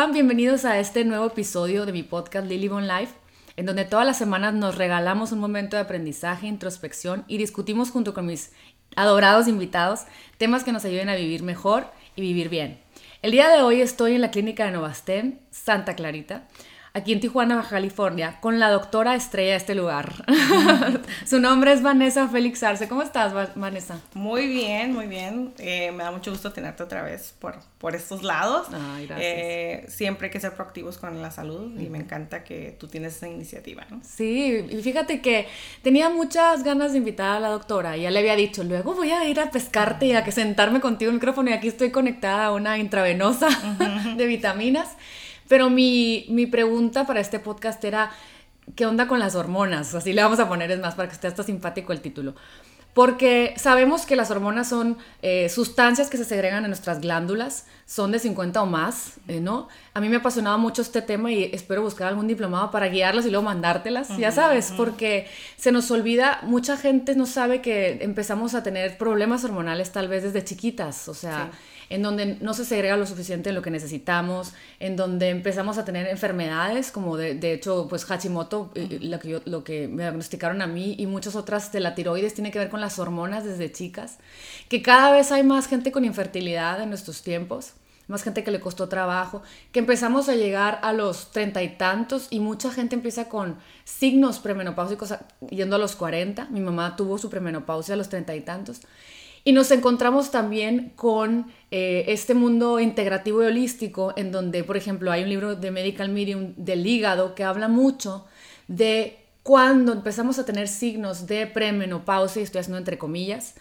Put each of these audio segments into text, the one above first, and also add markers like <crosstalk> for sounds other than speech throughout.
están? Bienvenidos a este nuevo episodio de mi podcast Lily Bon Life, en donde todas las semanas nos regalamos un momento de aprendizaje, introspección y discutimos junto con mis adorados invitados temas que nos ayuden a vivir mejor y vivir bien. El día de hoy estoy en la clínica de Novastén, Santa Clarita, aquí en Tijuana, Baja California, con la doctora estrella de este lugar. <laughs> Su nombre es Vanessa Félix Arce. ¿Cómo estás, Vanessa? Muy bien, muy bien. Eh, me da mucho gusto tenerte otra vez por, por estos lados. Ay, gracias. Eh, siempre hay que ser proactivos con la salud y me encanta que tú tienes esa iniciativa, ¿no? Sí, y fíjate que tenía muchas ganas de invitar a la doctora. Ya le había dicho, luego voy a ir a pescarte y a que sentarme contigo el micrófono y aquí estoy conectada a una intravenosa <laughs> de vitaminas. Pero mi, mi pregunta para este podcast era, ¿qué onda con las hormonas? Así le vamos a poner, es más, para que esté hasta simpático el título. Porque sabemos que las hormonas son eh, sustancias que se segregan en nuestras glándulas, son de 50 o más, eh, ¿no? A mí me apasionaba mucho este tema y espero buscar algún diplomado para guiarlas y luego mandártelas, ya sabes, porque se nos olvida, mucha gente no sabe que empezamos a tener problemas hormonales tal vez desde chiquitas, o sea en donde no se segrega lo suficiente lo que necesitamos, en donde empezamos a tener enfermedades, como de, de hecho, pues Hashimoto, eh, lo, que lo que me diagnosticaron a mí y muchas otras de la tiroides tiene que ver con las hormonas desde chicas, que cada vez hay más gente con infertilidad en nuestros tiempos más gente que le costó trabajo, que empezamos a llegar a los treinta y tantos y mucha gente empieza con signos premenopáusicos yendo a los 40. Mi mamá tuvo su premenopausia a los treinta y tantos. Y nos encontramos también con eh, este mundo integrativo y holístico, en donde, por ejemplo, hay un libro de Medical Medium del hígado que habla mucho de cuando empezamos a tener signos de premenopausia, y estoy haciendo entre comillas,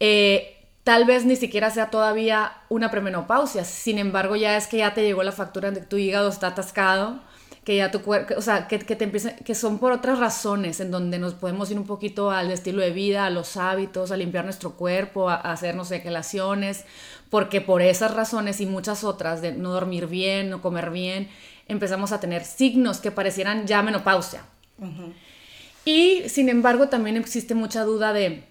eh, tal vez ni siquiera sea todavía una premenopausia, sin embargo ya es que ya te llegó la factura de que tu hígado está atascado, que ya tu cuerpo, o sea, que, que, te empieza, que son por otras razones en donde nos podemos ir un poquito al estilo de vida, a los hábitos, a limpiar nuestro cuerpo, a, a hacer, no sé, porque por esas razones y muchas otras de no dormir bien, no comer bien, empezamos a tener signos que parecieran ya menopausia. Y sin embargo también existe mucha duda de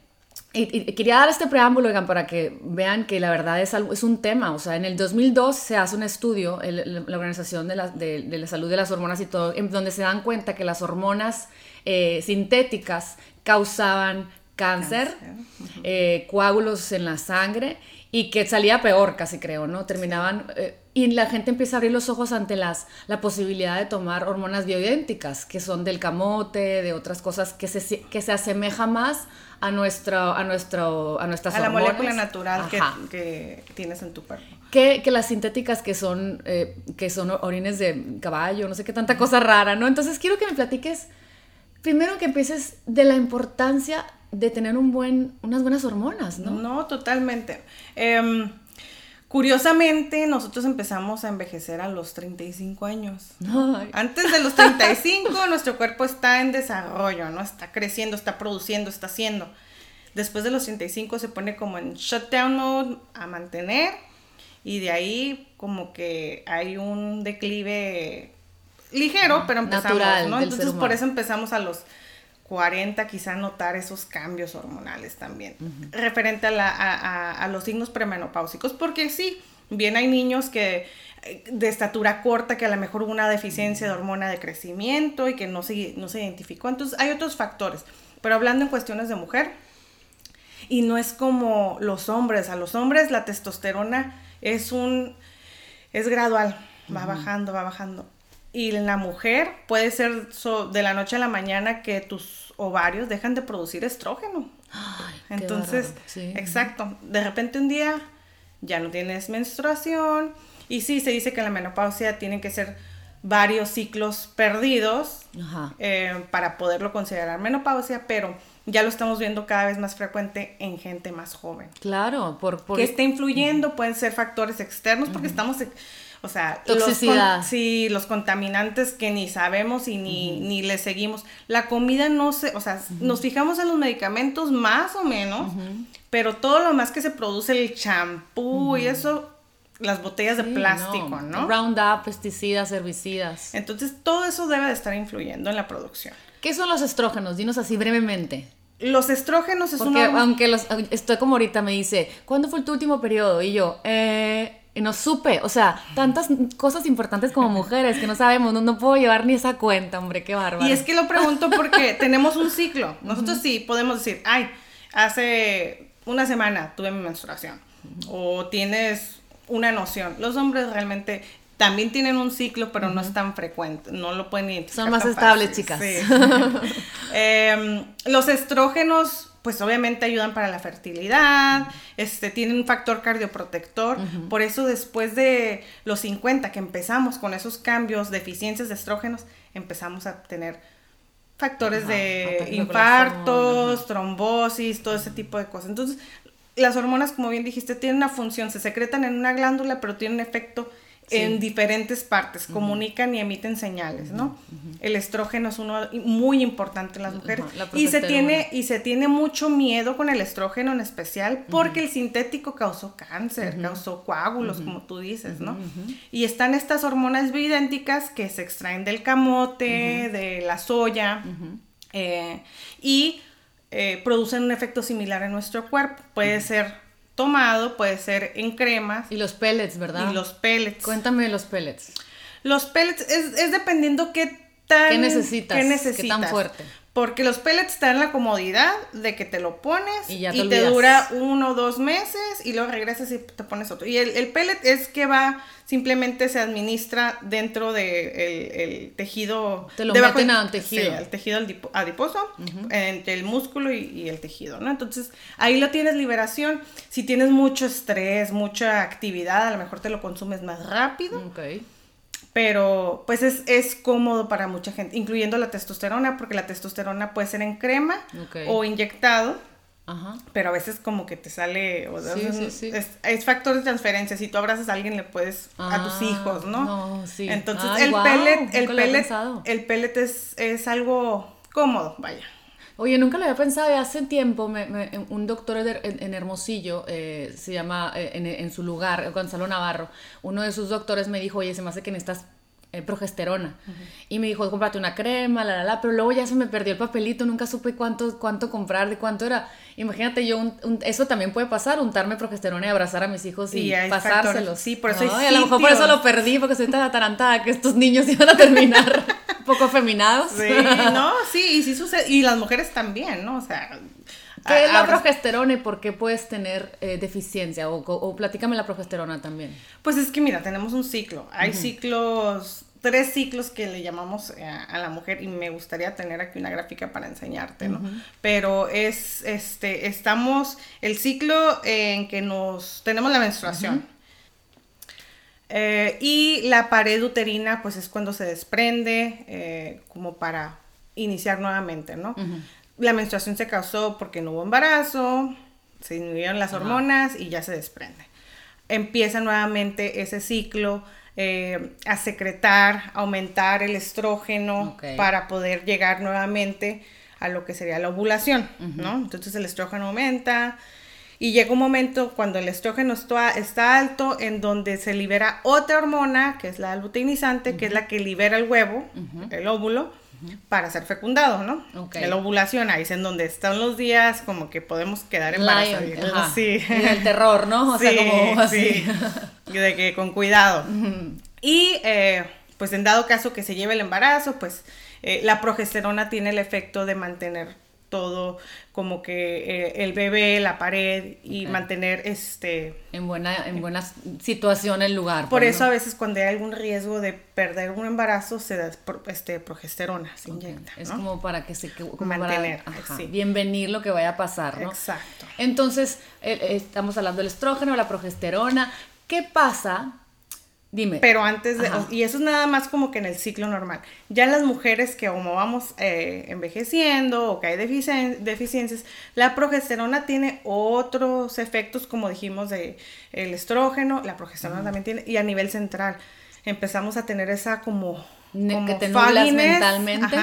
y, quería dar este preámbulo, para que vean que la verdad es, es un tema. O sea, en el 2002 se hace un estudio, la Organización de la, de, la, Salud de las Hormonas y todo, en donde se dan cuenta que las hormonas eh, sintéticas causaban cáncer, eh, coágulos en la sangre y que salía peor, casi creo, ¿no? Terminaban... Eh, y la gente empieza a abrir los ojos ante las, la posibilidad de tomar hormonas bioidénticas, que son del camote, de otras cosas que se, que se asemeja más a, nuestro, a, nuestro, a nuestras a la molécula natural que, que, tienes en tu cuerpo. Que, que las sintéticas que son, eh, que son orines de caballo, no sé qué tanta cosa rara, ¿no? Entonces quiero que me platiques, primero que empieces de la importancia de tener un buen, unas buenas hormonas, ¿no? No, totalmente. Eh, Curiosamente, nosotros empezamos a envejecer a los 35 años. Antes de los 35, <laughs> nuestro cuerpo está en desarrollo, ¿no? Está creciendo, está produciendo, está haciendo. Después de los 35 se pone como en shutdown mode a mantener y de ahí como que hay un declive ligero, pero empezamos, ¿no? Entonces por eso empezamos a los 40 quizá notar esos cambios hormonales también, referente a, los signos premenopáusicos, porque sí, bien hay niños que eh, de estatura corta, que a lo mejor hubo una deficiencia de hormona de crecimiento y que no se, no se identificó, entonces hay otros factores, pero hablando en cuestiones de mujer, y no es como los hombres, a los hombres la testosterona es un, es gradual, va bajando, va bajando y en la mujer puede ser de la noche a la mañana que tus ovarios dejan de producir estrógeno. Entonces, exacto, de repente un día ya no tienes menstruación y sí, se dice que en la menopausia tienen que ser varios ciclos perdidos eh, para poderlo considerar menopausia, pero ya lo estamos viendo cada vez más frecuente en gente más joven. Claro, por... por... Que está influyendo, pueden ser factores externos, porque estamos o sea, Toxicidad. Los, sí, los contaminantes que ni sabemos y ni, ni le seguimos. La comida no se, o sea, nos fijamos en los medicamentos más o menos, pero todo lo más que se produce, el champú y eso, las botellas de plástico, ¿no? ¿no? Roundup, pesticidas, herbicidas. Entonces, todo eso debe de estar influyendo en la producción. ¿Qué son los estrógenos? Dinos así brevemente. Los estrógenos es Porque aunque los, estoy como ahorita me dice, ¿cuándo fue tu último periodo? Y yo, eh, y no supe, o sea, tantas cosas importantes como mujeres que no sabemos, no, no puedo llevar ni esa cuenta, hombre, qué bárbaro. Y es que lo pregunto porque <laughs> tenemos un ciclo. Nosotros sí podemos decir, ay, hace una semana tuve mi menstruación. O tienes una noción. Los hombres realmente también tienen un ciclo, pero no es tan frecuente, no lo pueden identificar. Son más estables, chicas. <laughs> Em, los estrógenos, pues obviamente ayudan para la fertilidad, este, tienen un factor cardioprotector, por eso después de los 50 que empezamos con esos cambios, deficiencias de estrógenos, empezamos a tener factores de infartos, trombosis, todo ese tipo de cosas. Entonces, las hormonas, como bien dijiste, tienen una función, se secretan en una glándula, pero tienen un efecto en diferentes partes, comunican y emiten señales, ¿no? El estrógeno es uno muy importante en las mujeres. y se tiene y se tiene mucho miedo con el estrógeno en especial porque el sintético causó cáncer, causó coágulos, como tú dices, ¿no? Y están estas hormonas bioidénticas que se extraen del camote, de la soya, eh, y eh, producen un efecto similar en nuestro cuerpo. Puede ser tomado, puede ser en cremas. Y los pellets, ¿verdad? Y los pellets. Cuéntame de los pellets. Los pellets es, es dependiendo qué tan... ¿Qué necesitas? ¿Qué necesitas? ¿Qué tan fuerte? Porque los pellets te dan la comodidad de que te lo pones y, te, dura uno o dos meses y luego regresas y te pones otro. Y el, el pellet es que va, simplemente se administra dentro del de el, tejido. Te lo meten al tejido. Sí, el tejido adiposo, entre el músculo y, el tejido, ¿no? Entonces ahí lo tienes liberación. Si tienes mucho estrés, mucha actividad, a lo mejor te lo consumes más rápido. Okay pero pues es, cómodo para mucha gente, incluyendo la testosterona, porque la testosterona puede ser en crema o inyectado. Pero a veces como que te sale, Es, factor de transferencia. Si tú abrazas a alguien le puedes a tus ah, hijos, ¿no? Entonces el pellet, el pellet, el pellet es, es algo cómodo, vaya. Oye, nunca lo había pensado. Hace tiempo un doctor en, Hermosillo, eh, se llama, eh, en, su lugar, Gonzalo Navarro, uno de sus doctores me dijo, oye, se me hace que necesitas eh, progesterona. Y me dijo, cómprate una crema, la, la, la, pero luego ya se me perdió el papelito, nunca supe cuánto, cuánto comprar, de cuánto era. Imagínate yo, eso también puede pasar, untarme progesterona y abrazar a mis hijos y, pasárselos. Sí, por eso a lo mejor por eso lo perdí, porque soy tan atarantada que estos niños <laughs> iban a terminar <laughs> poco afeminados. Sí, no, sí, y sí sucede. Y las mujeres también, ¿no? O sea. ¿Qué es la progesterona y por qué puedes tener eh, deficiencia? O, o, platícame la progesterona también. Pues es que mira, tenemos un ciclo. Hay ciclos, tres ciclos que le llamamos eh, a, la mujer y me gustaría tener aquí una gráfica para enseñarte, ¿no? Pero es, este, estamos, el ciclo en que nos, tenemos la menstruación. Eh, y la pared uterina, pues es cuando se desprende, eh, como para iniciar nuevamente, ¿no? La menstruación se causó porque no hubo embarazo, se disminuyeron las hormonas y ya se desprende. Empieza nuevamente ese ciclo eh, a secretar, aumentar el estrógeno para poder llegar nuevamente a lo que sería la ovulación, ¿no? Entonces el estrógeno aumenta, y llega un momento cuando el estrógeno está, alto en donde se libera otra hormona, que es la luteinizante, que es la que libera el huevo, el óvulo, para ser fecundado, ¿no? La ovulación, ahí es en donde están los días como que podemos quedar embarazados. Sí. Y el terror, ¿no? O sea, como así. De que con cuidado. Y eh, pues en dado caso que se lleve el embarazo, pues eh, la progesterona tiene el efecto de mantener todo como que eh, el bebé, la pared y mantener este... En buena, en buena situación el lugar. Por pues, eso a veces cuando hay algún riesgo de perder un embarazo se da este, progesterona, se inyecta. Es como para que se... Como Mantener, Bienvenir lo que vaya a pasar, ¿no? Exacto. Entonces, eh, eh, estamos hablando del estrógeno, la progesterona. ¿Qué pasa Dime. Pero antes de, y eso es nada más como que en el ciclo normal. Ya las mujeres que como vamos eh, envejeciendo o que hay deficiencias, la progesterona tiene otros efectos, como dijimos, de el estrógeno, la progesterona también tiene, y a nivel central. Empezamos a tener esa como, como que te mentalmente.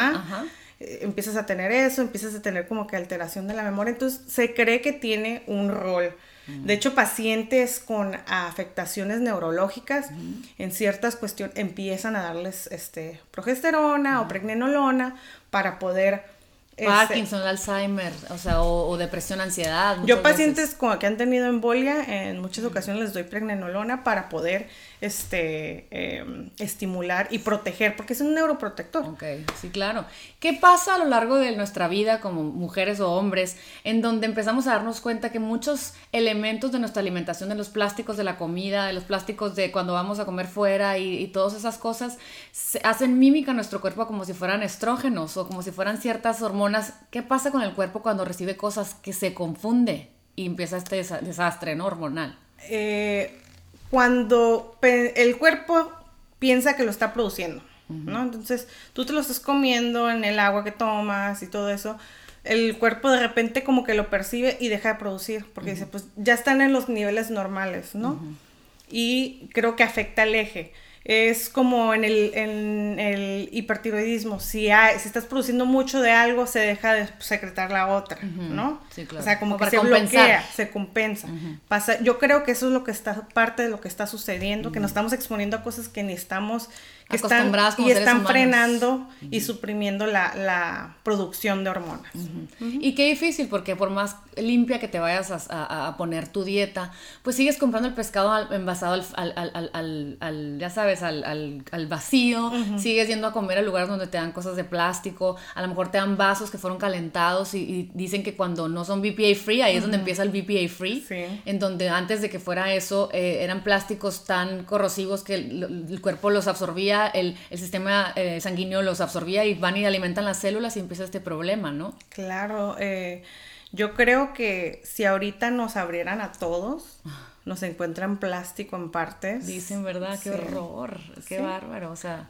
Eh, empiezas a tener eso, empiezas a tener como que alteración de la memoria. Entonces se cree que tiene un rol de hecho, pacientes con afectaciones neurológicas en ciertas cuestiones empiezan a darles este, progesterona o pregnenolona para poder Parkinson, Alzheimer, o sea, o, depresión, ansiedad. Yo pacientes con, que han tenido embolia, en muchas ocasiones les doy pregnenolona para poder este, em, estimular y proteger, porque es un neuroprotector. Ok, sí, claro. ¿Qué pasa a lo largo de nuestra vida como mujeres o hombres en donde empezamos a darnos cuenta que muchos elementos de nuestra alimentación, de los plásticos de la comida, de los plásticos de cuando vamos a comer fuera y, y todas esas cosas, hacen mímica a nuestro cuerpo como si fueran estrógenos o como si fueran ciertas hormonas? ¿Qué pasa con el cuerpo cuando recibe cosas que se confunde y empieza este desastre ¿no? hormonal? Eh, cuando el cuerpo piensa que lo está produciendo, ¿no? Entonces, tú te lo estás comiendo en el agua que tomas y todo eso, el cuerpo de repente como que lo percibe y deja de producir, porque dice, pues ya están en los niveles normales, ¿no? Y creo que afecta el eje es como en el, en el hipertiroidismo, si, hay, si estás produciendo mucho de algo, se deja de secretar la otra, ¿no? Sí, claro. O sea, como, que se bloquea, se compensa. Pasa, yo creo que eso es lo que está, parte de lo que está sucediendo, que nos estamos exponiendo a cosas que ni estamos que están, y están frenando y suprimiendo la, producción de hormonas. Y qué difícil, porque por más limpia que te vayas a, poner tu dieta, pues sigues comprando el pescado envasado al, ya sabes, al, vacío, sigues yendo a comer a lugares donde te dan cosas de plástico, a lo mejor te dan vasos que fueron calentados y, dicen que cuando no son BPA free, ahí es donde empieza el BPA free, en donde antes de que fuera eso eh, eran plásticos tan corrosivos que el cuerpo los absorbía el, sistema eh, sanguíneo los absorbía y van y alimentan las células y empieza este problema, ¿no? Claro, eh, yo creo que si ahorita nos abrieran a todos, nos encuentran plástico en partes. Dicen, ¿verdad? Qué horror, qué bárbaro, o sea...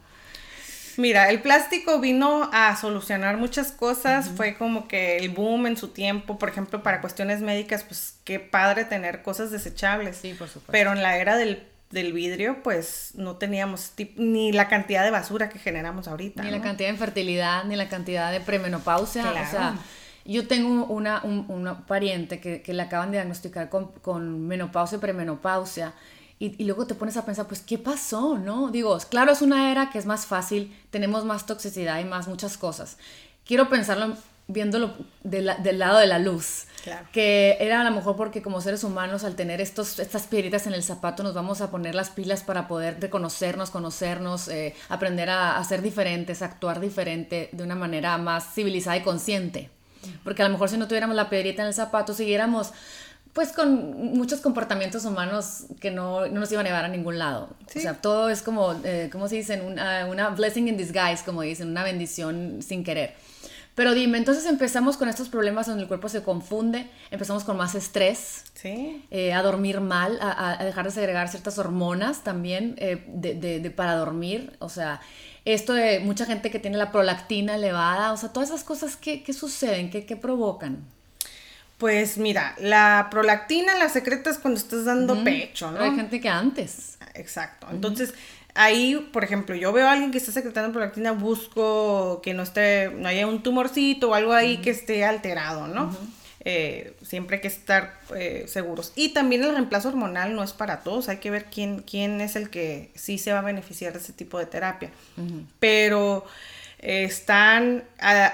Mira, el plástico vino a solucionar muchas cosas, fue como que el boom en su tiempo, por ejemplo, para cuestiones médicas, pues qué padre tener cosas desechables. Sí, por supuesto. Pero en la era del del vidrio, pues no teníamos ni la cantidad de basura que generamos ahorita. Ni la cantidad de infertilidad, ni la cantidad de premenopausia. O sea, yo tengo una, un, pariente que, que, le acaban de diagnosticar con, con menopausia y premenopausia. Y, y, luego te pones a pensar, pues, ¿qué pasó? ¿No? Digo, claro, es una era que es más fácil, tenemos más toxicidad y más muchas cosas. Quiero pensarlo viéndolo del lado de la luz. Que era a lo mejor porque como seres humanos al tener estos, estas piedritas en el zapato nos vamos a poner las pilas para poder reconocernos, conocernos, eh, aprender a, ser diferentes, actuar diferente de una manera más civilizada y consciente. Porque a lo mejor si no tuviéramos la piedrita en el zapato, siguiéramos pues con muchos comportamientos humanos que no, no, nos iban a llevar a ningún lado. O sea, todo es como, eh, ¿cómo se dice? Una, una blessing in disguise, como dicen, una bendición sin querer. Pero dime, entonces empezamos con estos problemas donde el cuerpo se confunde, empezamos con más estrés, ¿Sí? Eh, a dormir mal, a, dejar de segregar ciertas hormonas también eh, de, de, para dormir, o sea, esto de mucha gente que tiene la prolactina elevada, o sea, todas esas cosas, ¿qué, qué suceden? ¿Qué, ¿Qué, provocan? Pues mira, la prolactina la secretas cuando estás dando pecho, ¿no? hay gente que antes. Exacto. Entonces, ahí, por ejemplo, yo veo a alguien que está secretando prolactina, busco que no esté, no haya un tumorcito o algo ahí que esté alterado, ¿no? Eh, siempre hay que estar eh, seguros. Y también el reemplazo hormonal no es para todos, hay que ver quién, quién es el que sí se va a beneficiar de ese tipo de terapia. Pero están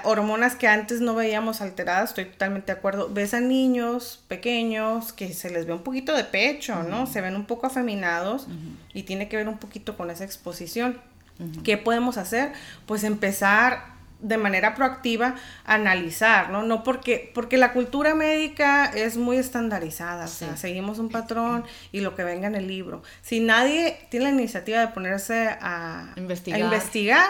hormonas que antes no veíamos alteradas, estoy totalmente de acuerdo. Ves a niños pequeños que se les ve un poquito de pecho, ¿no? Se ven un poco afeminados y tiene que ver un poquito con esa exposición. ¿Qué podemos hacer? Pues empezar de manera proactiva a analizar, ¿no? No porque, porque la cultura médica es muy estandarizada, o sea, seguimos un patrón y lo que venga en el libro. Si nadie tiene la iniciativa de ponerse a investigar, a investigar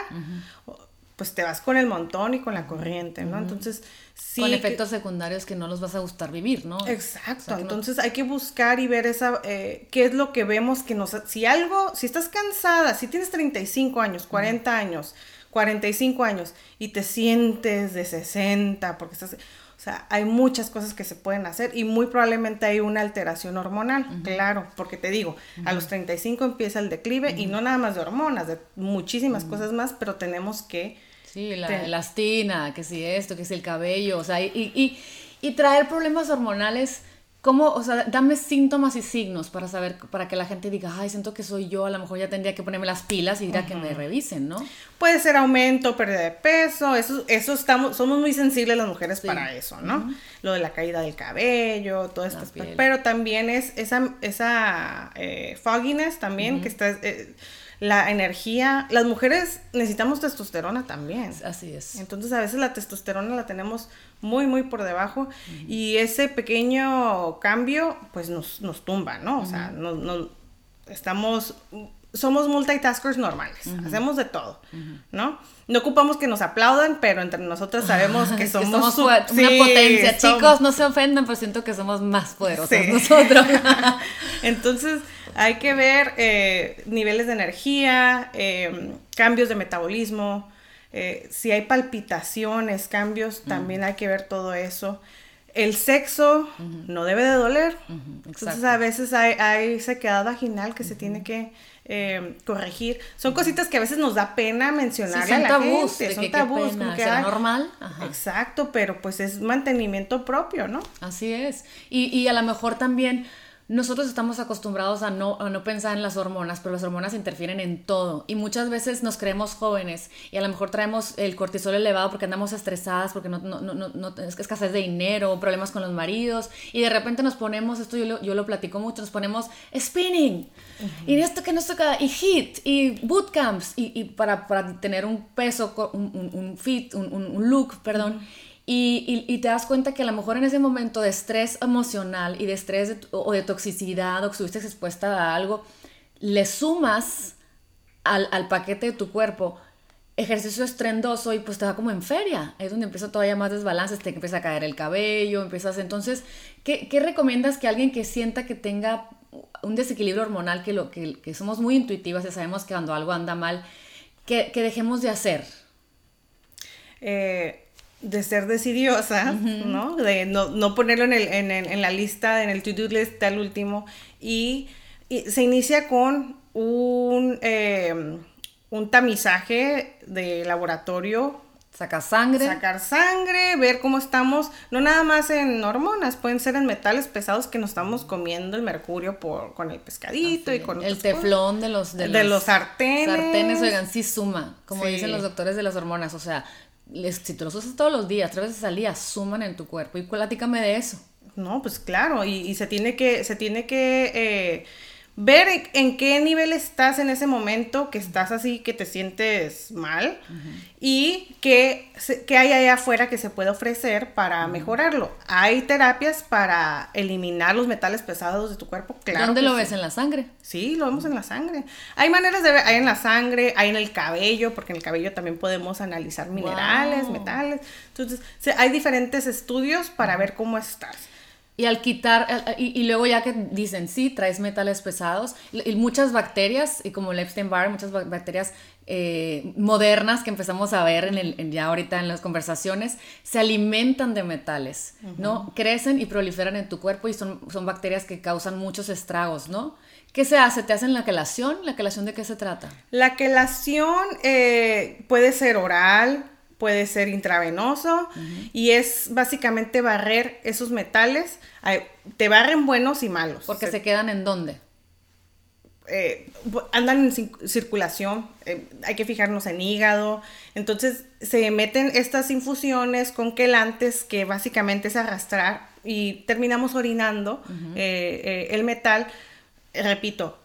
pues te vas con el montón y con la corriente, ¿no? Entonces, sí. Con efectos secundarios que no los vas a gustar vivir, ¿no? Exacto. Entonces hay que buscar y ver esa, eh, qué es lo que vemos que nos, si algo, si estás cansada, si tienes 35 años, 40 años, 45 años y te sientes de 60 porque estás, o sea, hay muchas cosas que se pueden hacer y muy probablemente hay una alteración hormonal, claro, porque te digo, a los 35 empieza el declive y no nada más de hormonas, de muchísimas cosas más, pero tenemos que... Sí, la elastina, que si esto, que si el cabello, o sea, y, y, y traer problemas hormonales ¿Cómo, o sea, dame síntomas y signos para saber, para que la gente diga, ay, siento que soy yo, a lo mejor ya tendría que ponerme las pilas y ir a que me revisen, ¿no? Puede ser aumento, pérdida de peso, eso, eso estamos, somos muy sensibles las mujeres para eso, ¿no? Lo de la caída del cabello, todo esto. Pero también es esa, esa eh, fogginess también, que está... Eh, la energía, las mujeres necesitamos testosterona también. Así es. Entonces a veces la testosterona la tenemos muy, muy por debajo y ese pequeño cambio pues nos, nos tumba, ¿no? O sea, no, no, estamos, somos multitaskers normales, hacemos de todo, ¿no? No ocupamos que nos aplaudan, pero entre nosotros sabemos que somos, una potencia. Chicos, no se ofendan, pero siento que somos más poderosos nosotros. <laughs> Entonces, hay que ver eh, niveles de energía, eh, cambios de metabolismo, eh, si hay palpitaciones, cambios, también hay que ver todo eso. El sexo no debe de doler. Entonces a veces hay, hay, sequedad vaginal que se tiene que corregir. Son cositas que a veces nos da pena mencionar a la tabús, gente. Son tabús, como que normal. Exacto, pero pues es mantenimiento propio, ¿no? Así es. Y, y a lo mejor también nosotros estamos acostumbrados a no, no pensar en las hormonas, pero las hormonas interfieren en todo. Y muchas veces nos creemos jóvenes y a lo mejor traemos el cortisol elevado porque andamos estresadas, porque no, no, no, no es escasez de dinero, problemas con los maridos y de repente nos ponemos, esto yo lo, yo lo platico mucho, nos ponemos spinning. Y esto que nos toca y hit y bootcamps y, y para, para, tener un peso, un, un, fit, un, un, look, perdón. Y, te das cuenta que a lo mejor en ese momento de estrés emocional y de estrés o de toxicidad o que estuviste expuesta a algo, le sumas al, paquete de tu cuerpo ejercicio estrendoso y pues te va como en feria. Es donde empieza todavía más desbalances, te empieza a caer el cabello, empiezas... Entonces, ¿qué, recomiendas que alguien que sienta que tenga un desequilibrio hormonal, que, lo, que somos muy intuitivas y sabemos que cuando algo anda mal, que, que dejemos de hacer? Eh de ser decidiosa, ¿no? De no, ponerlo en, el, en, en, la lista, en el to-do list al último. Y, se inicia con un, em, un tamizaje de laboratorio. Sacar sangre. Sacar sangre, ver cómo estamos, no nada más en hormonas, pueden ser en metales pesados que nos estamos comiendo el mercurio por, con el pescadito y con... El teflón de los... De, los, sartenes. Sartenes, oigan, sí suma, como dicen los doctores de las hormonas, o sea, si te los usas todos los días, tres veces al día, suman en tu cuerpo. Y platícame de eso. No, pues claro, y, se tiene que, se tiene que eh, ver en, qué nivel estás en ese momento, que estás así, que te sientes mal, y qué, hay allá afuera que se puede ofrecer para mejorarlo. Hay terapias para eliminar los metales pesados de tu cuerpo, claro. ¿Dónde lo ves? ¿En la sangre? Sí, lo vemos en la sangre. Hay maneras de ver, hay en la sangre, hay en el cabello, porque en el cabello también podemos analizar minerales, metales. Entonces, hay diferentes estudios para ver cómo estás. Y al quitar, y, luego ya que dicen, sí, traes metales pesados, y muchas bacterias, y como el Epstein-Barr, muchas bacterias eh, modernas que empezamos a ver en el, ya ahorita en las conversaciones, se alimentan de metales, ¿no? Crecen y proliferan en tu cuerpo y son, son bacterias que causan muchos estragos, ¿no? ¿Qué se hace? ¿Te hacen la quelación? ¿La quelación de qué se trata? La quelación eh, puede ser oral, puede ser intravenoso y es básicamente barrer esos metales. Te barren buenos y malos. Porque se, quedan en dónde? Eh, andan en circulación, eh, hay que fijarnos en hígado, entonces se meten estas infusiones con quelantes que básicamente es arrastrar y terminamos orinando eh, el metal, repito,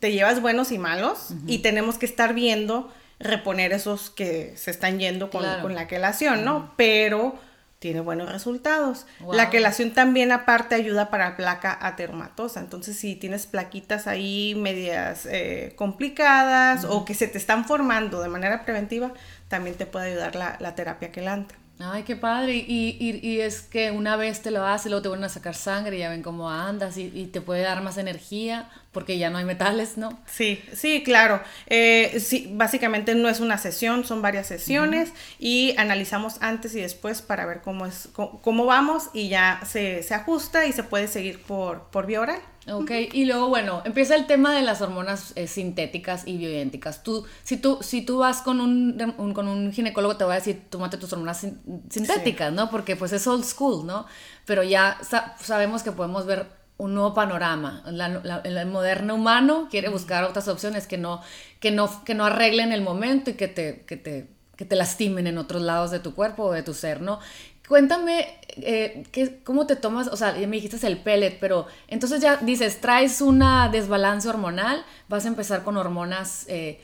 te llevas buenos y malos y tenemos que estar viendo reponer esos que se están yendo con, la quelación, ¿no? Pero tiene buenos resultados. La quelación también aparte ayuda para placa ateromatosa. Entonces, si tienes plaquitas ahí medias eh, complicadas o que se te están formando de manera preventiva, también te puede ayudar la, la terapia quelante. Ay, qué padre. Y, y, y, es que una vez te lo haces, luego te vuelven a sacar sangre, y ya ven cómo andas y, y, te puede dar más energía porque ya no hay metales, ¿no? Sí, sí, claro. Eh, sí, básicamente no es una sesión, son varias sesiones y analizamos antes y después para ver cómo, es, cómo, vamos y ya se, se, ajusta y se puede seguir por, por vía oral. Ok, y luego, bueno, empieza el tema de las hormonas eh, sintéticas y bioidénticas. Tú, si, tú, si tú vas con un, con un ginecólogo, te va a decir, tómate tus hormonas sintéticas, ¿no? Porque pues es old school, ¿no? Pero ya sabemos que podemos ver un nuevo panorama. el moderno humano quiere buscar otras opciones que no, que no, que no arreglen el momento y que te, que te, que te lastimen en otros lados de tu cuerpo o de tu ser, ¿no? Cuéntame, eh, ¿qué, ¿cómo te tomas? O sea, ya me dijiste el pellet, pero entonces ya dices, traes una desbalance hormonal, vas a empezar con hormonas eh,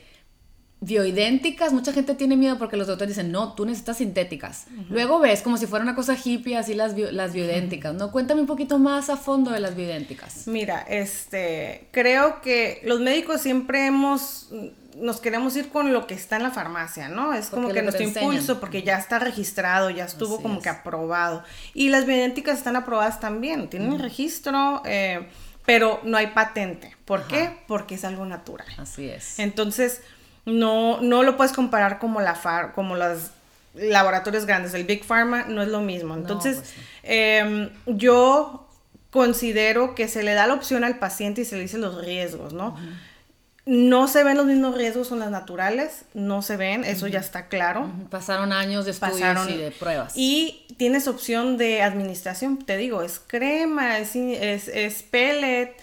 bioidénticas. Mucha gente tiene miedo porque los doctores dicen, no, tú necesitas sintéticas. Luego ves como si fuera una cosa hippie, así las, las bioidénticas, ¿no? Cuéntame un poquito más a fondo de las bioidénticas. Mira, este, creo que los médicos siempre hemos nos queremos ir con lo que está en la farmacia, ¿no? Es como que nuestro impulso, porque ya está registrado, ya estuvo como que aprobado. Y las bioidénticas están aprobadas también, tienen registro, eh, pero no hay patente. ¿Por qué? Porque es algo natural. Así es. Entonces, no, no lo puedes comparar como, la far, como los laboratorios grandes. El Big Pharma no es lo mismo. Entonces, pues em, yo considero que se le da la opción al paciente y se le dice los riesgos, ¿no? No se ven los mismos riesgos con las naturales, no se ven, eso ya está claro. Pasaron años de estudios y de pruebas. Y tienes opción de administración, te digo, es crema, es, es, pellet,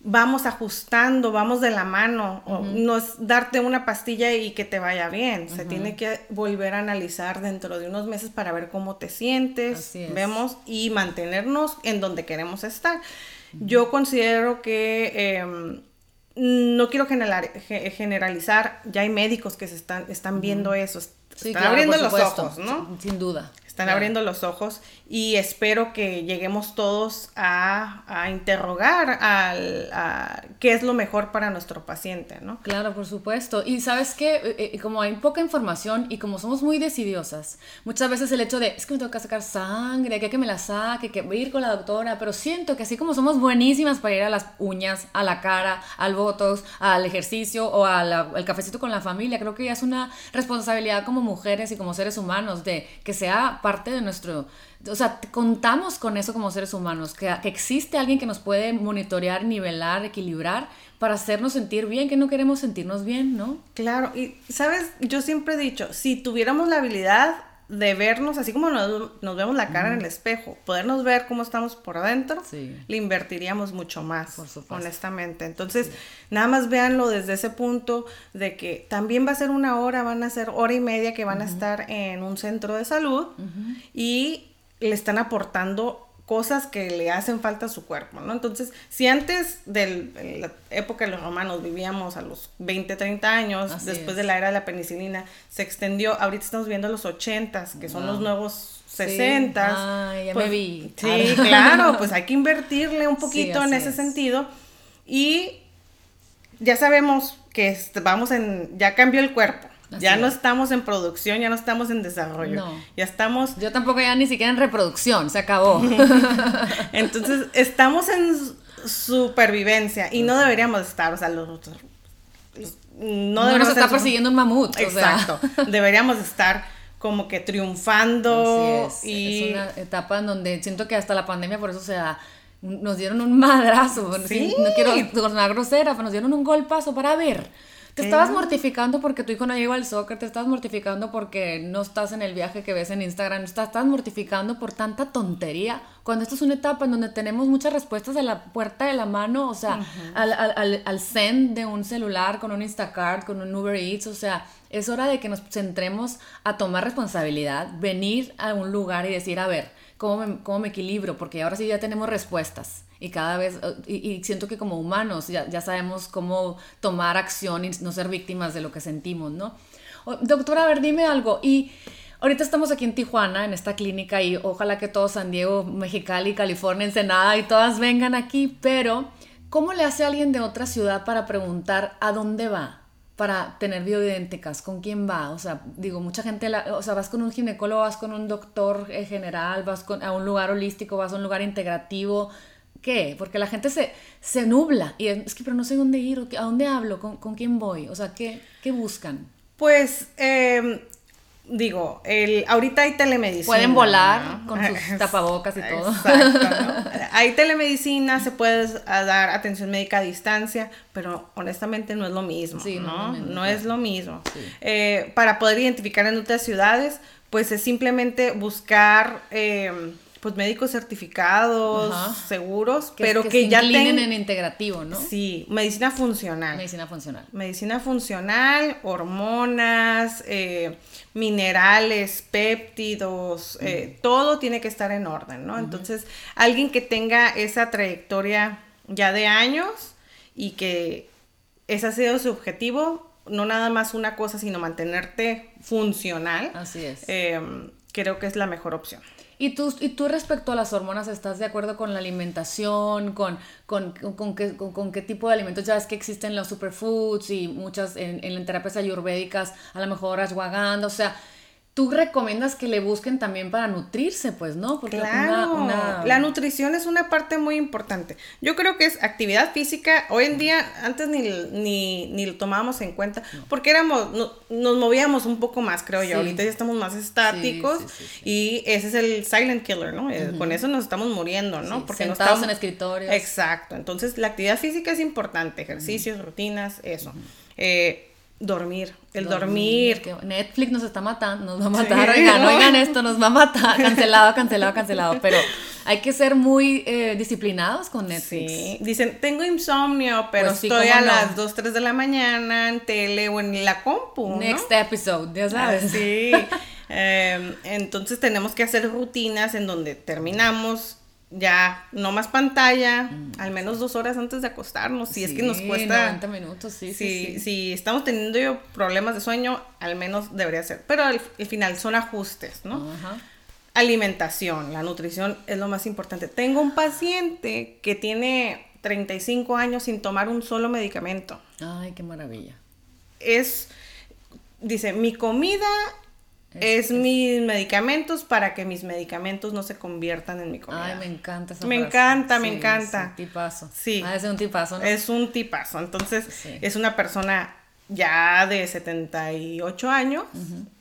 vamos ajustando, vamos de la mano, no es darte una pastilla y que te vaya bien, se tiene que volver a analizar dentro de unos meses para ver cómo te sientes, vemos y mantenernos en donde queremos estar. Yo considero que... Em, no quiero generalizar, ya hay médicos que se están, están viendo eso, están abriendo los ojos, ¿no? Sin duda. Están abriendo los ojos y espero que lleguemos todos a, a interrogar al, a qué es lo mejor para nuestro paciente, ¿no? Claro, por supuesto. Y sabes que eh, eh, como hay poca información y como somos muy decidiosas, muchas veces el hecho de, es que me tengo que sacar sangre, que, que me la saque, que voy a ir con la doctora, pero siento que así como somos buenísimas para ir a las uñas, a la cara, al botox, al ejercicio o al cafecito con la familia, creo que ya es una responsabilidad como mujeres y como seres humanos de que sea parte de nuestro, o sea, contamos con eso como seres humanos, que, existe alguien que nos puede monitorear, nivelar, equilibrar para hacernos sentir bien, que no queremos sentirnos bien, ¿no? Claro, y sabes, yo siempre he dicho, si tuviéramos la habilidad de vernos, así como nos, vemos la cara en el espejo, podernos ver cómo estamos por adentro, le invertiríamos mucho más, honestamente. Entonces, nada más véanlo desde ese punto de que también va a ser una hora, van a ser hora y media que van a estar en un centro de salud y le están aportando cosas que le hacen falta a su cuerpo, ¿no? Entonces, si antes de la época de los romanos vivíamos a los 20, 30 años, después de la era de la penicilina, se extendió, ahorita estamos viendo los 80, que son los nuevos 60. Sí. ya pues, me vi. Sí, <laughs> claro, pues hay que invertirle un poquito en ese sentido. Y ya sabemos que vamos en, ya cambió el cuerpo ya no estamos en producción, ya no estamos en desarrollo. No. Ya estamos. Yo tampoco ya ni siquiera en reproducción, se acabó. <laughs> <laughs> Entonces, estamos en supervivencia y no deberíamos estar, o sea, los. no, deberíamos estar persiguiendo un mamut. Exacto. deberíamos estar como que triunfando. es. Y... es una etapa en donde siento que hasta la pandemia por eso se da nos dieron un madrazo, ¿Sí? no quiero sonar grosera, pero nos dieron un golpazo para ver te estabas mortificando porque tu hijo no llegó al soccer, te estás mortificando porque no estás en el viaje que ves en Instagram, estás, estás mortificando por tanta tontería, cuando esta es una etapa en donde tenemos muchas respuestas de la puerta de la mano, o sea, al, al, al, send de un celular, con un Instacart, con un Uber Eats, o sea, es hora de que nos centremos a tomar responsabilidad, venir a un lugar y decir, a ver, ¿cómo me, cómo me equilibro? Porque ahora sí ya tenemos respuestas y cada vez, y, siento que como humanos ya, ya, sabemos cómo tomar acción y no ser víctimas de lo que sentimos, ¿no? Doctora, a ver, dime algo. Y ahorita estamos aquí en Tijuana, en esta clínica, y ojalá que todos San Diego, Mexicali, California, Ensenada y todas vengan aquí, pero ¿cómo le hace alguien de otra ciudad para preguntar a dónde va? para tener bioidénticas, con quién va, o sea, digo, mucha gente, la, o sea, vas con un ginecólogo, vas con un doctor eh, general, vas con, a un lugar holístico, vas a un lugar integrativo, qué? Porque la gente se, se nubla y es que, pero no sé dónde ir, a dónde hablo, con, con quién voy, o sea, ¿qué, qué buscan? Pues, eh, digo, el, ahorita hay telemedicina. Pueden volar con sus <laughs> tapabocas y todo. Exacto, <laughs> hay telemedicina, se puede dar atención médica a distancia, pero honestamente no es lo mismo, ¿no? No, es lo mismo. Eh, para poder identificar en otras ciudades, pues es simplemente buscar... Eh, pues médicos certificados, seguros, pero que, ya tienen en integrativo, ¿no? Sí, medicina funcional. Medicina funcional. Medicina funcional, hormonas, eh, minerales, péptidos, eh, todo tiene que estar en orden, ¿no? Entonces, alguien que tenga esa trayectoria ya de años y que ese ha sido su objetivo, no nada más una cosa, sino mantenerte funcional. Así es. Eh, creo que es la mejor opción. ¿Y tú, y tú respecto a las hormonas, ¿estás de acuerdo con la alimentación? ¿Con, con, con, qué, con, qué, tipo de alimentos? Ya ves que existen los superfoods y muchas en, en terapias ayurvédicas, a lo mejor ashwagandha, o sea, tú recomiendas que le busquen también para nutrirse, pues, ¿no? Porque claro, la nutrición es una parte muy importante. Yo creo que es actividad física. Hoy en día, antes ni, ni, ni lo tomábamos en cuenta, porque éramos, nos movíamos un poco más, creo yo. Ahorita ya estamos más estáticos y ese es el silent killer, ¿no? Eh, con eso nos estamos muriendo, ¿no? porque Sentados estamos... en escritorios. Exacto. Entonces, la actividad física es importante. Ejercicios, rutinas, eso. Eh, dormir, el dormir. Netflix nos está matando, nos va a matar, oigan, <laughs> oigan esto, nos va a matar, cancelado, cancelado, cancelado, pero hay que ser muy eh, disciplinados con Netflix. Sí, dicen, tengo insomnio, pero pues estoy a las 2, 3 de la mañana en tele o en la compu. Next episode, ya sabes. sí, <laughs> em, entonces tenemos que hacer rutinas en donde terminamos ya no más pantalla, mm. al menos dos horas antes de acostarnos, si es que nos cuesta 90 minutos, sí, sí, Si estamos teniendo problemas de sueño, al menos debería ser, pero al, final son ajustes, ¿no? Alimentación, la nutrición es lo más importante. Tengo un paciente que tiene 35 años sin tomar un solo medicamento. Ay, qué maravilla. Es, dice, mi comida es, mis medicamentos para que mis medicamentos no se conviertan en mi comida. Ay, me encanta esa Me encanta, me encanta. un tipazo. Sí. Ah, es un tipazo, ¿no? Es un tipazo. Entonces, es una persona ya de 78 años,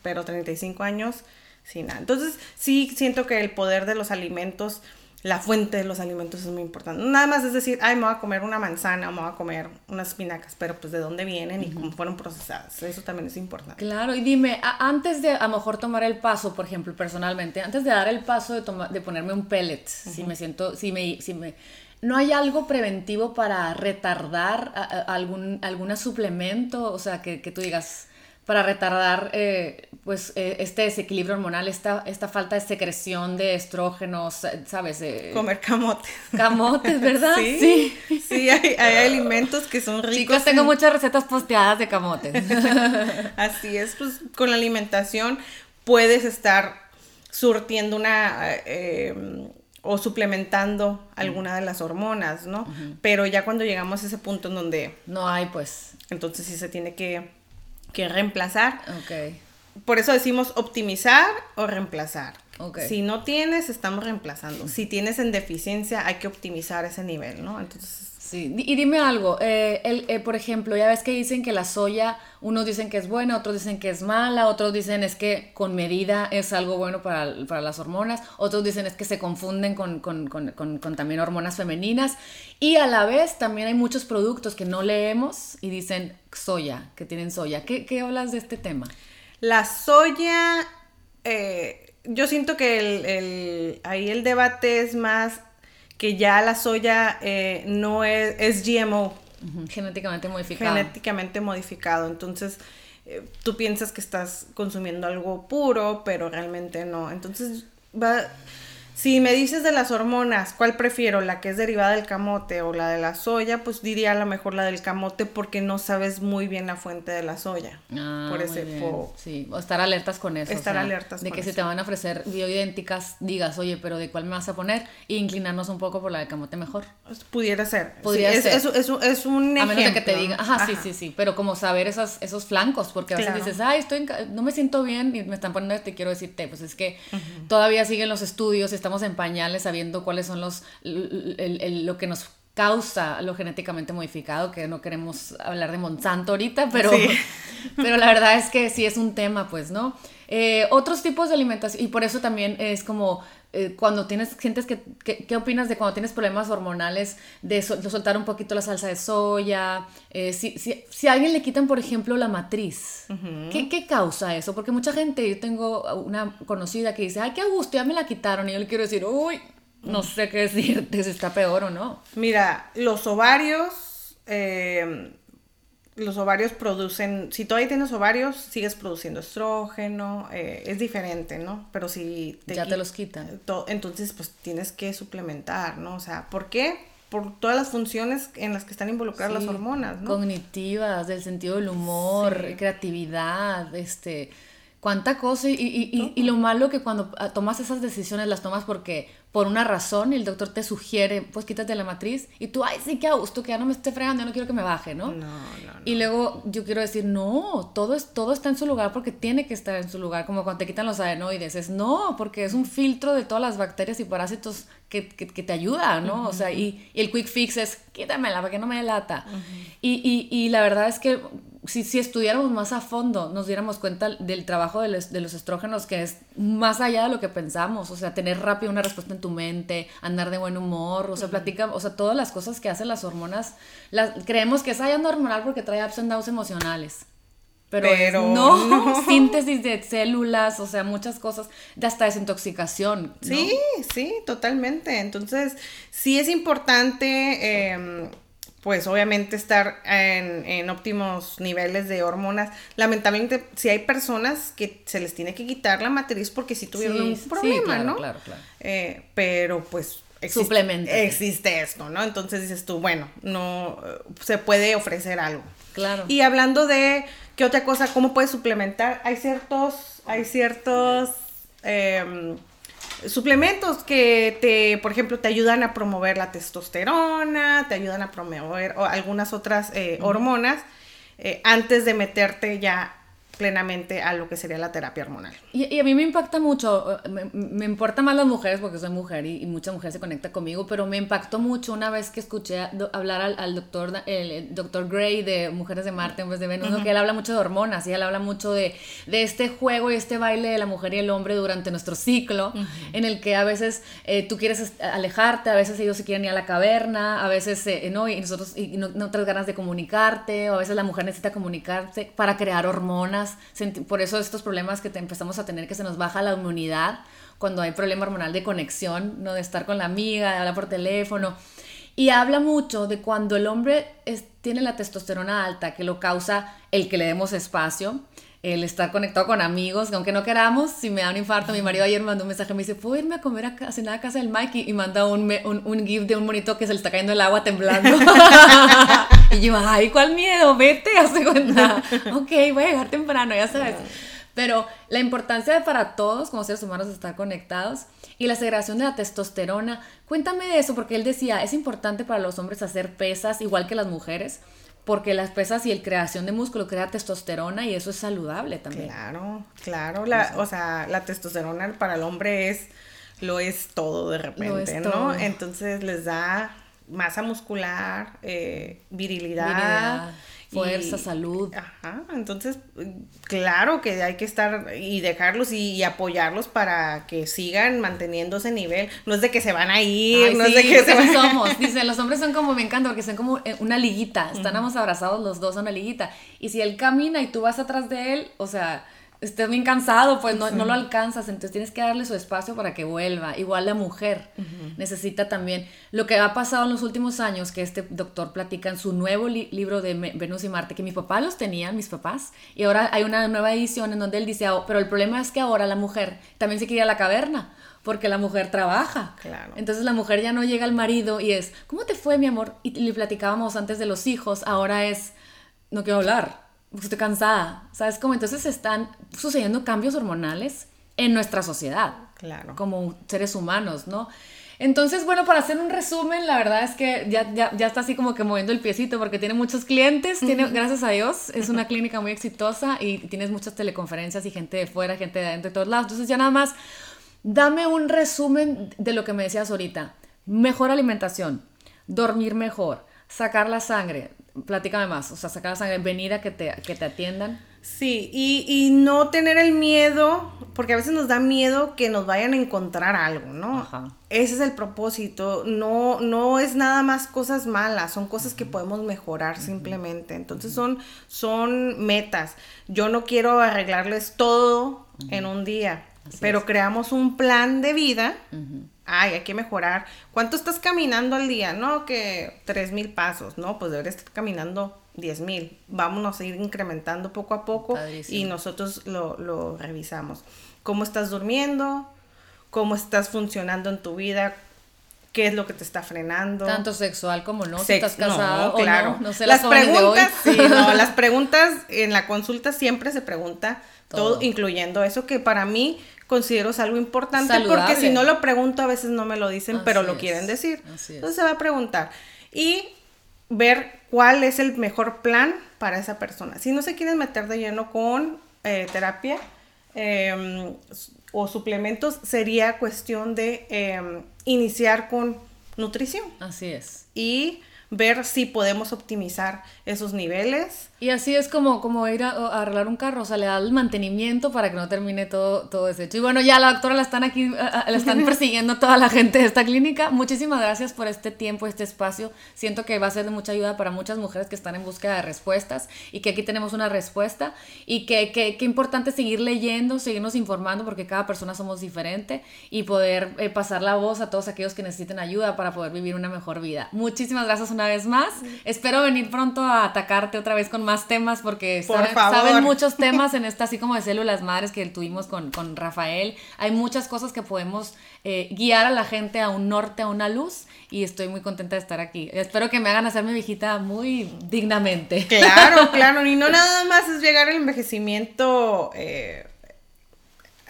pero 35 años sin nada. Entonces, sí siento que el poder de los alimentos la fuente de los alimentos es muy importante. Nada más es decir, ay, me voy a comer una manzana, me voy a comer unas espinacas, pero pues de dónde vienen y cómo fueron procesadas. Eso también es importante. Claro, y dime, antes de a lo mejor tomar el paso, por ejemplo, personalmente, antes de dar el paso de, de ponerme un pellet, si me siento, si me, si me, ¿no hay algo preventivo para retardar algún, algún suplemento? O sea, que, que tú digas para retardar eh, pues eh, este desequilibrio hormonal, esta, esta falta de secreción de estrógenos, ¿sabes? Comer camotes. Camotes, <laughs> ¿verdad? Sí, sí, hay, alimentos que son ricos. Chicos, tengo muchas recetas posteadas de camotes. <laughs> Así es, pues con la alimentación puedes estar surtiendo una... Eh, o suplementando alguna de las hormonas, ¿no? Pero ya cuando llegamos a ese punto en donde... No hay, pues. Entonces sí se tiene que que reemplazar. Por eso decimos optimizar o reemplazar. Si no tienes, estamos reemplazando. Si tienes en deficiencia, hay que optimizar ese nivel, ¿no? Entonces... Sí, y dime algo, eh, eh, por ejemplo, ya ves que dicen que la soya, unos dicen que es buena, otros dicen que es mala, otros dicen es que con medida es algo bueno para, las hormonas, otros dicen es que se confunden con, con, con, también hormonas femeninas, y a la vez también hay muchos productos que no leemos y dicen soya, que tienen soya. ¿Qué, qué hablas de este tema? La soya... Eh, yo siento que el, ahí el debate es más que ya la soya eh, no es, es GMO. Genéticamente modificado. Genéticamente modificado. Entonces, eh, tú piensas que estás consumiendo algo puro, pero realmente no. Entonces, va, si me dices de las hormonas, ¿cuál prefiero? ¿La que es derivada del camote o la de la soya? Pues diría a lo mejor la del camote porque no sabes muy bien la fuente de la soya. Ah, por ese Sí, o estar alertas con eso. Estar alertas. De que si te van a ofrecer bioidénticas, digas, oye, pero ¿de cuál me vas a poner? E inclinarnos un poco por la de camote mejor. Pues, pudiera ser. Podría ser. Es, es, es, un ejemplo. A menos de que te diga, ajá, sí, sí, sí. Pero como saber esos, esos flancos, porque a veces dices, ay, estoy no me siento bien y me están poniendo, te quiero decirte, pues es que todavía siguen los estudios, estamos en pañales sabiendo cuáles son los lo que nos causa lo genéticamente modificado, que no queremos hablar de Monsanto ahorita, pero, <laughs> pero la verdad es que sí es un tema, pues, ¿no? Eh, otros tipos de alimentación, y por eso también es como eh, cuando tienes, sientes que, ¿qué opinas de cuando tienes problemas hormonales, de, soltar un poquito la salsa de soya? Eh, si, si, si, a alguien le quitan, por ejemplo, la matriz, ¿qué, ¿qué, causa eso? Porque mucha gente, yo tengo una conocida que dice, ay, qué gusto, ya me la quitaron, y yo le quiero decir, uy, no sé qué decirte, si está peor o no. Mira, los ovarios... Eh, los ovarios producen, si todavía tienes ovarios, sigues produciendo estrógeno, eh, es diferente, ¿no? Pero si te ya te los quitan. entonces, pues tienes que suplementar, ¿no? O sea, ¿por qué? Por todas las funciones en las que están involucradas las hormonas, ¿no? Cognitivas, del sentido del humor, creatividad, este cuánta cosa y, y, y, lo malo que cuando ah, tomas esas decisiones las tomas porque por una razón y el doctor te sugiere, pues quítate la matriz y tú, ay, sí, que a gusto, que ya no me esté fregando, ya no quiero que me baje, ¿no? No, no, Y luego yo quiero decir, no, todo, es, todo está en su lugar porque tiene que estar en su lugar, como cuando te quitan los adenoides, es no, porque es un filtro de todas las bacterias y parásitos que, que, te ayuda, ¿no? O sea, y, el quick fix es, quítamela para que no me lata. y, y la verdad es que si, si, estudiáramos más a fondo, nos diéramos cuenta del trabajo de los, de los, estrógenos, que es más allá de lo que pensamos, o sea, tener rápido una respuesta en tu mente, andar de buen humor, o sea, platica, o sea, todas las cosas que hacen las hormonas, las, creemos que es allá hormonal porque trae ups and downs emocionales. Pero, no, <laughs> síntesis de células, o sea, muchas cosas, de hasta desintoxicación. Sí, sí, totalmente. Entonces, sí es importante em, pues obviamente estar en, óptimos niveles de hormonas. Lamentablemente, si hay personas que se les tiene que quitar la matriz porque si tuvieron un problema, ¿no? Claro, claro. Eh, pero pues existe, existe esto, ¿no? Entonces dices tú, bueno, no se puede ofrecer algo. Claro. Y hablando de qué otra cosa, cómo puedes suplementar, hay ciertos, hay ciertos em, suplementos que te, por ejemplo, te ayudan a promover la testosterona, te ayudan a promover algunas otras eh, hormonas eh, antes de meterte ya plenamente a lo que sería la terapia hormonal. Y, a mí me impacta mucho, me, me, importa más las mujeres porque soy mujer y, mucha mujer se conecta conmigo, pero me impactó mucho una vez que escuché hablar al, doctor, el, doctor Gray de Mujeres de Marte en vez de Venus, que él habla mucho de hormonas y él habla mucho de, de, este juego y este baile de la mujer y el hombre durante nuestro ciclo, en el que a veces eh, tú quieres alejarte, a veces ellos se quieren ir a la caverna, a veces eh, no, y nosotros y no, no ganas de comunicarte, o a veces la mujer necesita comunicarse para crear hormonas por eso estos problemas que te empezamos a tener, que se nos baja la inmunidad cuando hay problema hormonal de conexión, ¿no? De estar con la amiga, de hablar por teléfono. Y habla mucho de cuando el hombre tiene la testosterona alta, que lo causa el que le demos espacio, el estar conectado con amigos, que aunque no queramos, si me da un infarto, mi marido ayer me mandó un mensaje, me dice, ¿puedo irme a comer a, cenar a casa del Mike? Y, manda un, un, un, GIF de un monito que se le está cayendo el agua temblando. <laughs> y yo, ay, ¿cuál miedo? Vete, <laughs> hace cuenta. ok, voy a llegar temprano, ya sabes. Pero la importancia de para todos como seres humanos estar conectados y la segregación de la testosterona. Cuéntame de eso, porque él decía, es importante para los hombres hacer pesas igual que las mujeres porque las pesas y el creación de músculo crea testosterona y eso es saludable también. Claro, claro, la, o sea, la testosterona para el hombre es lo es todo de repente, ¿no? Entonces les da masa muscular, eh, virilidad, fuerza, salud. Ajá, entonces, claro que hay que estar y dejarlos y, apoyarlos para que sigan manteniendo ese nivel. No es de que se van a ir, no es de que se van somos. Dicen, los hombres son como, me encanta, porque son como eh, una liguita. Estamos abrazados los dos a una liguita. Y si él camina y tú vas atrás de él, o sea estés bien cansado, pues no, no, lo alcanzas, entonces tienes que darle su espacio para que vuelva. Igual la mujer necesita también lo que ha pasado en los últimos años, que este doctor platica en su nuevo libro de Venus y Marte, que mi papá los tenía, mis papás, y ahora hay una nueva edición en donde él dice, oh, pero el problema es que ahora la mujer también se quiere ir a la caverna. Porque la mujer trabaja. Claro. Entonces la mujer ya no llega al marido y es, ¿cómo te fue, mi amor? Y le platicábamos antes de los hijos, ahora es, no quiero hablar estoy cansada, ¿sabes cómo? Entonces están sucediendo cambios hormonales en nuestra sociedad. Claro. Como seres humanos, ¿no? Entonces, bueno, para hacer un resumen, la verdad es que ya, ya, ya está así como que moviendo el piecito porque tiene muchos clientes, tiene, gracias a Dios, es una <laughs> clínica muy exitosa y tienes muchas teleconferencias y gente de fuera, gente de adentro, de todos lados. Entonces, ya nada más, dame un resumen de lo que me decías ahorita. Mejor alimentación, dormir mejor, sacar la sangre, platícame más, o sea, sacar la sangre, venir a que te, que te atiendan. Sí, y, y, no tener el miedo, porque a veces nos da miedo que nos vayan a encontrar algo, ¿no? Ajá. Ese es el propósito, no, no es nada más cosas malas, son cosas que podemos mejorar simplemente. Entonces son, son metas. Yo no quiero arreglarles todo en un día, pero creamos un plan de vida. Ay, hay que mejorar. ¿Cuánto estás caminando al día? No, que tres mil pasos, ¿no? Pues deberías estar caminando 10 mil. Vámonos a ir incrementando poco a poco y nosotros lo, revisamos. ¿Cómo estás durmiendo? ¿Cómo estás funcionando en tu vida? ¿Qué es lo que te está frenando? Tanto sexual como no, si estás casado claro. no. sé las preguntas, sí, <laughs> no, las preguntas en la consulta siempre se pregunta todo. incluyendo eso que para mí considero es algo importante porque si no lo pregunto a veces no me lo dicen, pero lo quieren decir. Entonces se va a preguntar. Y ver cuál es el mejor plan para esa persona. Si no se quieren meter de lleno con eh, terapia em, o suplementos, sería cuestión de em, iniciar con nutrición. Así es. Y ver si podemos optimizar esos niveles. Y así es como, como ir a, arreglar un carro, o sea, le da el mantenimiento para que no termine todo, todo deshecho. Y bueno, ya la doctora la están aquí, la están <laughs> persiguiendo toda la gente de esta clínica. Muchísimas gracias por este tiempo, este espacio. Siento que va a ser de mucha ayuda para muchas mujeres que están en búsqueda de respuestas y que aquí tenemos una respuesta y que, que, importante seguir leyendo, seguirnos informando porque cada persona somos diferente y poder eh, pasar la voz a todos aquellos que necesiten ayuda para poder vivir una mejor vida. Muchísimas gracias una vez más. Espero venir pronto a atacarte otra vez con más temas porque saben, muchos temas en esta, así como de células madres que tuvimos con, con Rafael. Hay muchas cosas que podemos eh, guiar a la gente a un norte, a una luz y estoy muy contenta de estar aquí. Espero que me hagan hacer mi viejita muy dignamente. Claro, <laughs> claro, y no nada más es llegar al envejecimiento eh,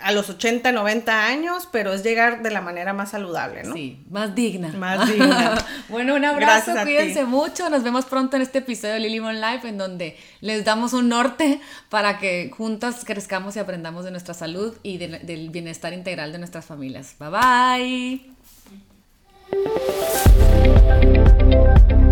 a los 80, 90 años, pero es llegar de la manera más saludable, ¿no? Sí, más digna. Más digna. <laughs> bueno, un abrazo, cuídense mucho. Nos vemos pronto en este episodio de Lily Life, en donde les damos un norte para que juntas crezcamos y aprendamos de nuestra salud y del bienestar integral de nuestras familias. Bye bye.